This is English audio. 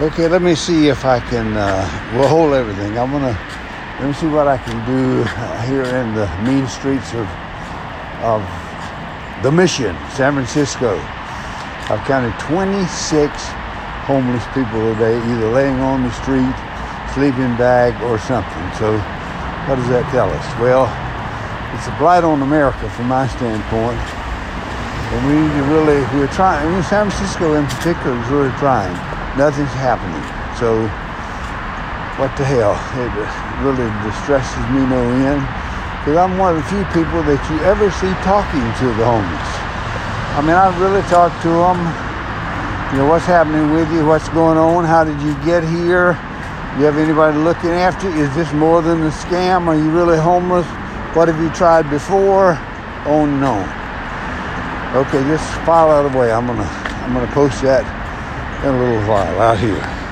Okay, let me see if I can. Uh, hold everything. I'm gonna let me see what I can do here in the mean streets of of the Mission, San Francisco. I've counted 26 homeless people today, either laying on the street, sleeping bag, or something. So, what does that tell us? Well, it's a blight on America from my standpoint. And we really, we're trying, I mean, San Francisco in particular is really trying nothing's happening. So, what the hell? It uh, really distresses me no end because I'm one of the few people that you ever see talking to the homeless. I mean, I really talk to them. You know, what's happening with you? What's going on? How did you get here? Do you have anybody looking after you? Is this more than a scam? Are you really homeless? What have you tried before? Oh no. Okay, just file out of the way. I'm gonna I'm gonna post that in a little while out here.